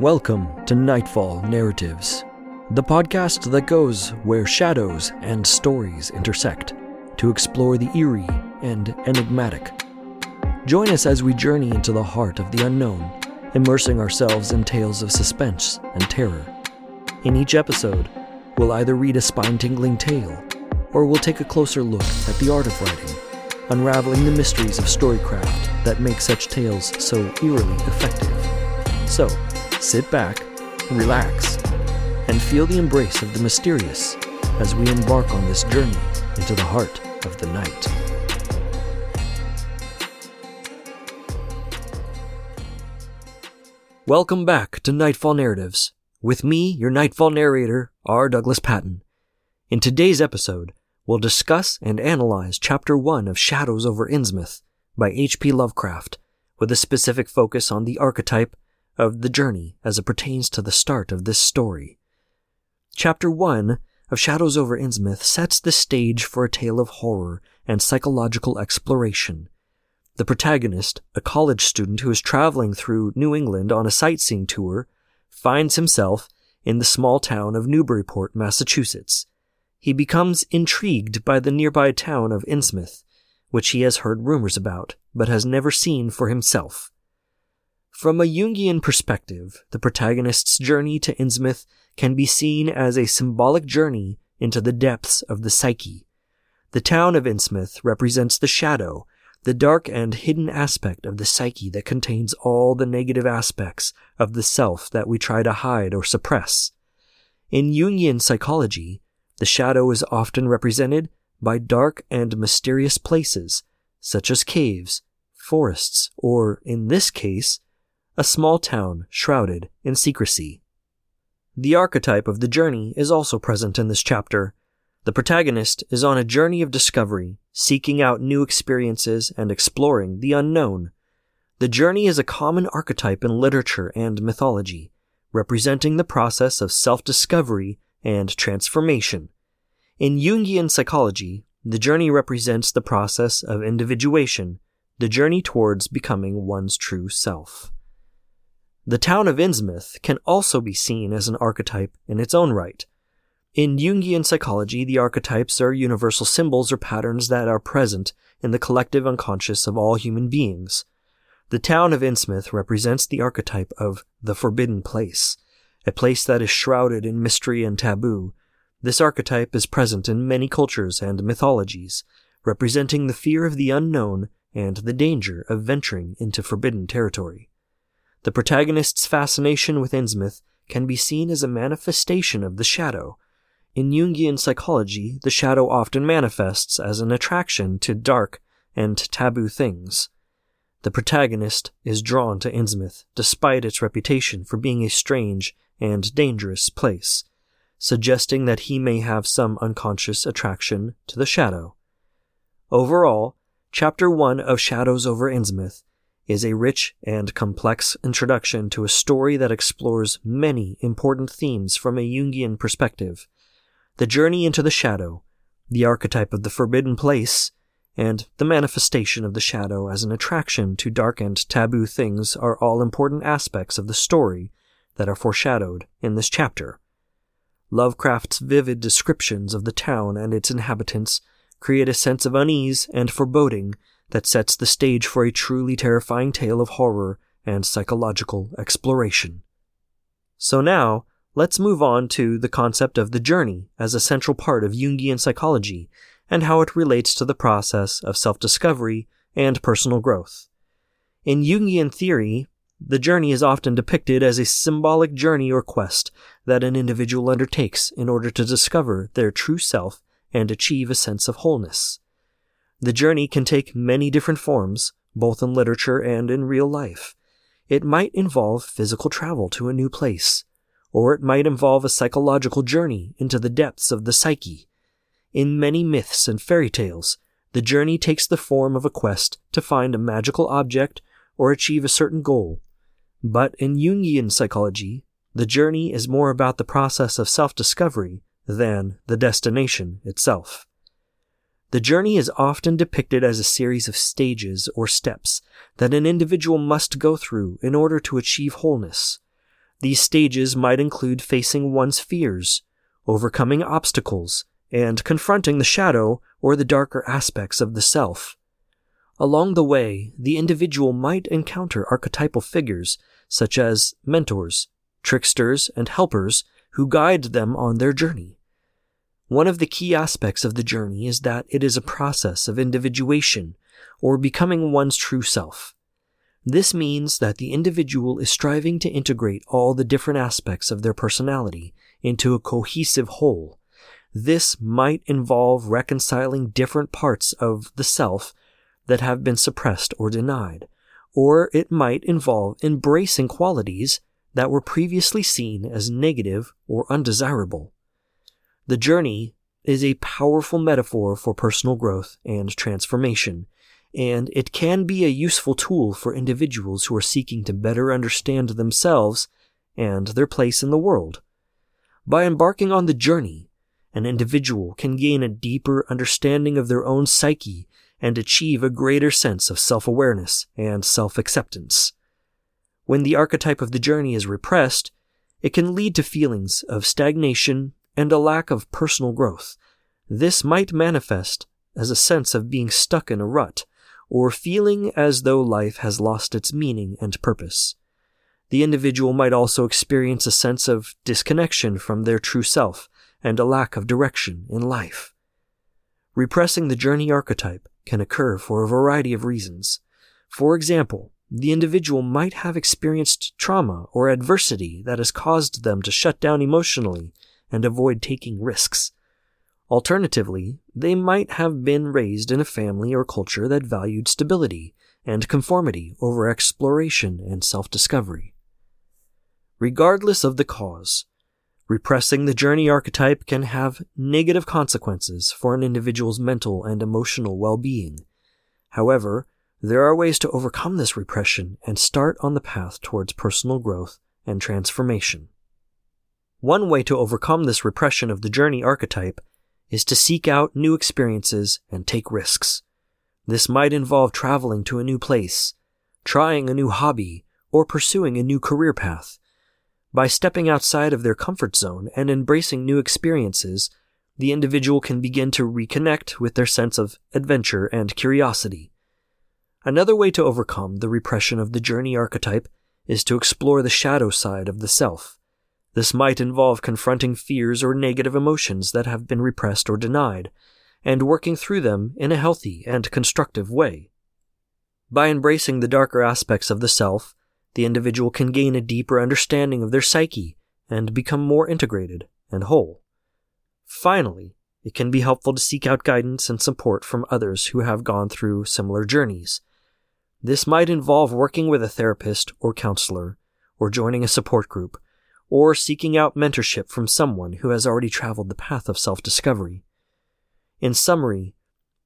Welcome to Nightfall Narratives, the podcast that goes where shadows and stories intersect to explore the eerie and enigmatic. Join us as we journey into the heart of the unknown, immersing ourselves in tales of suspense and terror. In each episode, we'll either read a spine tingling tale or we'll take a closer look at the art of writing, unraveling the mysteries of storycraft that make such tales so eerily effective. So, sit back, relax, and feel the embrace of the mysterious as we embark on this journey into the heart of the night. Welcome back to Nightfall Narratives. With me, your Nightfall narrator, R. Douglas Patton. In today's episode, we'll discuss and analyze Chapter 1 of Shadows over Innsmouth by H.P. Lovecraft, with a specific focus on the archetype of the journey as it pertains to the start of this story. Chapter 1 of Shadows over Innsmouth sets the stage for a tale of horror and psychological exploration. The protagonist, a college student who is traveling through New England on a sightseeing tour, finds himself in the small town of Newburyport, Massachusetts. He becomes intrigued by the nearby town of Innsmouth, which he has heard rumors about, but has never seen for himself. From a Jungian perspective, the protagonist's journey to Innsmouth can be seen as a symbolic journey into the depths of the psyche. The town of Innsmouth represents the shadow, the dark and hidden aspect of the psyche that contains all the negative aspects of the self that we try to hide or suppress. In Jungian psychology, the shadow is often represented by dark and mysterious places, such as caves, forests, or, in this case, a small town shrouded in secrecy. The archetype of the journey is also present in this chapter. The protagonist is on a journey of discovery, seeking out new experiences and exploring the unknown. The journey is a common archetype in literature and mythology, representing the process of self-discovery and transformation. In Jungian psychology, the journey represents the process of individuation, the journey towards becoming one's true self. The town of Innsmouth can also be seen as an archetype in its own right. In Jungian psychology, the archetypes are universal symbols or patterns that are present in the collective unconscious of all human beings. The town of Innsmouth represents the archetype of the forbidden place, a place that is shrouded in mystery and taboo. This archetype is present in many cultures and mythologies, representing the fear of the unknown and the danger of venturing into forbidden territory. The protagonist's fascination with Innsmouth can be seen as a manifestation of the shadow. In Jungian psychology, the shadow often manifests as an attraction to dark and taboo things. The protagonist is drawn to Innsmouth despite its reputation for being a strange and dangerous place, suggesting that he may have some unconscious attraction to the shadow. Overall, Chapter 1 of Shadows over Innsmouth is a rich and complex introduction to a story that explores many important themes from a Jungian perspective. The journey into the shadow, the archetype of the forbidden place, and the manifestation of the shadow as an attraction to dark and taboo things are all important aspects of the story that are foreshadowed in this chapter. Lovecraft's vivid descriptions of the town and its inhabitants create a sense of unease and foreboding that sets the stage for a truly terrifying tale of horror and psychological exploration. So now, let's move on to the concept of the journey as a central part of Jungian psychology and how it relates to the process of self-discovery and personal growth. In Jungian theory, the journey is often depicted as a symbolic journey or quest that an individual undertakes in order to discover their true self and achieve a sense of wholeness. The journey can take many different forms, both in literature and in real life. It might involve physical travel to a new place, or it might involve a psychological journey into the depths of the psyche. In many myths and fairy tales, the journey takes the form of a quest to find a magical object or achieve a certain goal. But in Jungian psychology, the journey is more about the process of self-discovery than the destination itself. The journey is often depicted as a series of stages or steps that an individual must go through in order to achieve wholeness. These stages might include facing one's fears, overcoming obstacles, and confronting the shadow or the darker aspects of the self. Along the way, the individual might encounter archetypal figures such as mentors, tricksters, and helpers who guide them on their journey. One of the key aspects of the journey is that it is a process of individuation, or becoming one's true self. This means that the individual is striving to integrate all the different aspects of their personality into a cohesive whole. This might involve reconciling different parts of the self that have been suppressed or denied, or it might involve embracing qualities that were previously seen as negative or undesirable. The journey is a powerful metaphor for personal growth and transformation, and it can be a useful tool for individuals who are seeking to better understand themselves and their place in the world. By embarking on the journey, an individual can gain a deeper understanding of their own psyche and achieve a greater sense of self awareness and self acceptance. When the archetype of the journey is repressed, it can lead to feelings of stagnation and a lack of personal growth. This might manifest as a sense of being stuck in a rut, or feeling as though life has lost its meaning and purpose. The individual might also experience a sense of disconnection from their true self and a lack of direction in life. Repressing the journey archetype can occur for a variety of reasons. For example, the individual might have experienced trauma or adversity that has caused them to shut down emotionally and avoid taking risks. Alternatively, they might have been raised in a family or culture that valued stability and conformity over exploration and self discovery. Regardless of the cause, repressing the journey archetype can have negative consequences for an individual's mental and emotional well being. However, there are ways to overcome this repression and start on the path towards personal growth and transformation. One way to overcome this repression of the journey archetype is to seek out new experiences and take risks. This might involve traveling to a new place, trying a new hobby, or pursuing a new career path. By stepping outside of their comfort zone and embracing new experiences, the individual can begin to reconnect with their sense of adventure and curiosity. Another way to overcome the repression of the journey archetype is to explore the shadow side of the self. This might involve confronting fears or negative emotions that have been repressed or denied, and working through them in a healthy and constructive way. By embracing the darker aspects of the self, the individual can gain a deeper understanding of their psyche and become more integrated and whole. Finally, it can be helpful to seek out guidance and support from others who have gone through similar journeys this might involve working with a therapist or counselor, or joining a support group, or seeking out mentorship from someone who has already traveled the path of self discovery. In summary,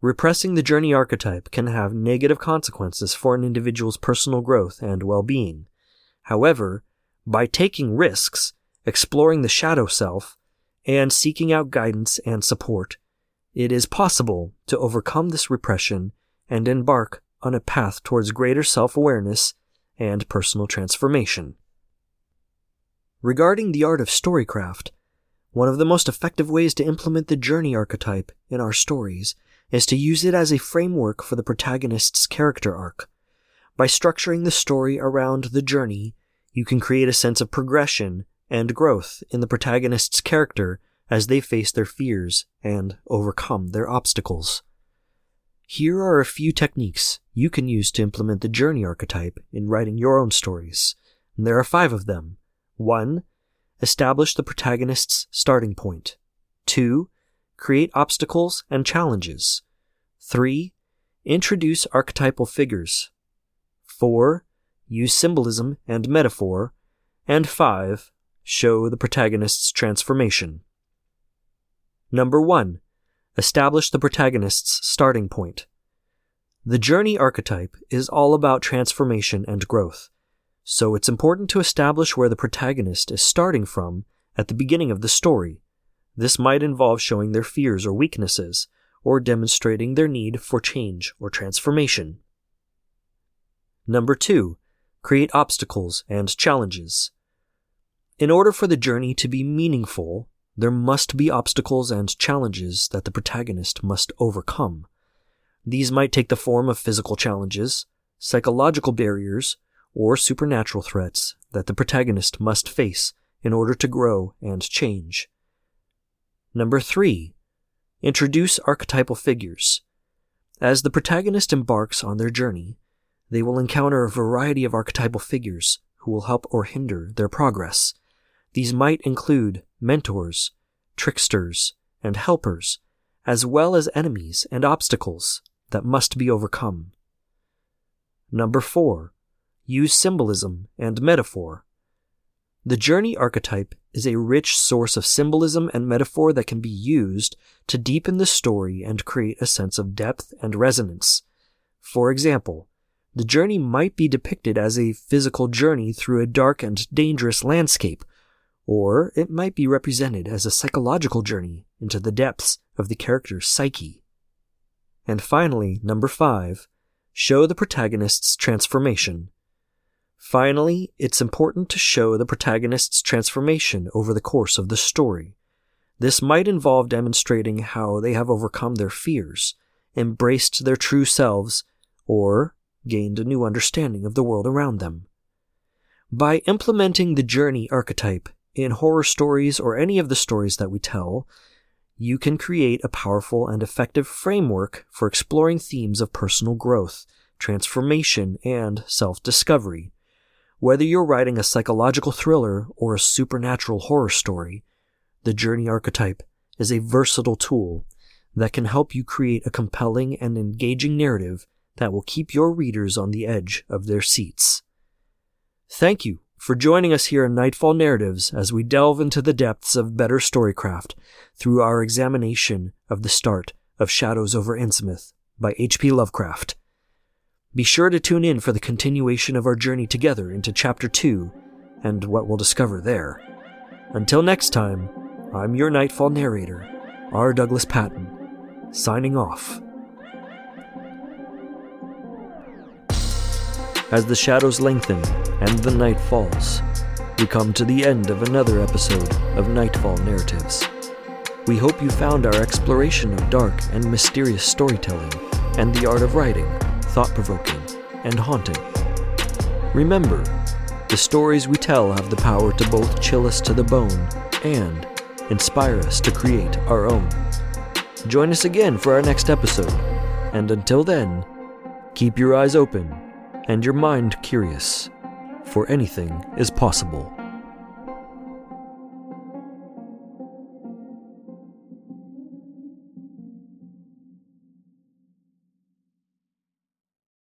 repressing the journey archetype can have negative consequences for an individual's personal growth and well being. However, by taking risks, exploring the shadow self, and seeking out guidance and support, it is possible to overcome this repression and embark on a path towards greater self awareness and personal transformation. Regarding the art of storycraft, one of the most effective ways to implement the journey archetype in our stories is to use it as a framework for the protagonist's character arc. By structuring the story around the journey, you can create a sense of progression and growth in the protagonist's character as they face their fears and overcome their obstacles. Here are a few techniques you can use to implement the journey archetype in writing your own stories. And there are five of them. 1. Establish the protagonist's starting point. 2. Create obstacles and challenges. 3. Introduce archetypal figures. 4. Use symbolism and metaphor. And 5. Show the protagonist's transformation. Number 1 establish the protagonist's starting point. The journey archetype is all about transformation and growth, so it's important to establish where the protagonist is starting from at the beginning of the story. This might involve showing their fears or weaknesses, or demonstrating their need for change or transformation. Number two, create obstacles and challenges. In order for the journey to be meaningful, there must be obstacles and challenges that the protagonist must overcome. These might take the form of physical challenges, psychological barriers, or supernatural threats that the protagonist must face in order to grow and change. Number three, introduce archetypal figures. As the protagonist embarks on their journey, they will encounter a variety of archetypal figures who will help or hinder their progress. These might include mentors, tricksters, and helpers, as well as enemies and obstacles that must be overcome. Number four, use symbolism and metaphor. The journey archetype is a rich source of symbolism and metaphor that can be used to deepen the story and create a sense of depth and resonance. For example, the journey might be depicted as a physical journey through a dark and dangerous landscape, or it might be represented as a psychological journey into the depths of the character's psyche. And finally, number five, show the protagonist's transformation. Finally, it's important to show the protagonist's transformation over the course of the story. This might involve demonstrating how they have overcome their fears, embraced their true selves, or gained a new understanding of the world around them. By implementing the journey archetype in horror stories or any of the stories that we tell, you can create a powerful and effective framework for exploring themes of personal growth, transformation, and self discovery. Whether you're writing a psychological thriller or a supernatural horror story, the journey archetype is a versatile tool that can help you create a compelling and engaging narrative that will keep your readers on the edge of their seats. Thank you for joining us here in Nightfall Narratives as we delve into the depths of better storycraft through our examination of the start of Shadows over Innsmouth by H.P. Lovecraft. Be sure to tune in for the continuation of our journey together into Chapter 2 and what we'll discover there. Until next time, I'm your Nightfall narrator, R. Douglas Patton, signing off. As the shadows lengthen and the night falls, we come to the end of another episode of Nightfall Narratives. We hope you found our exploration of dark and mysterious storytelling and the art of writing thought provoking and haunting. Remember, the stories we tell have the power to both chill us to the bone and inspire us to create our own. Join us again for our next episode, and until then, keep your eyes open and your mind curious, for anything is possible.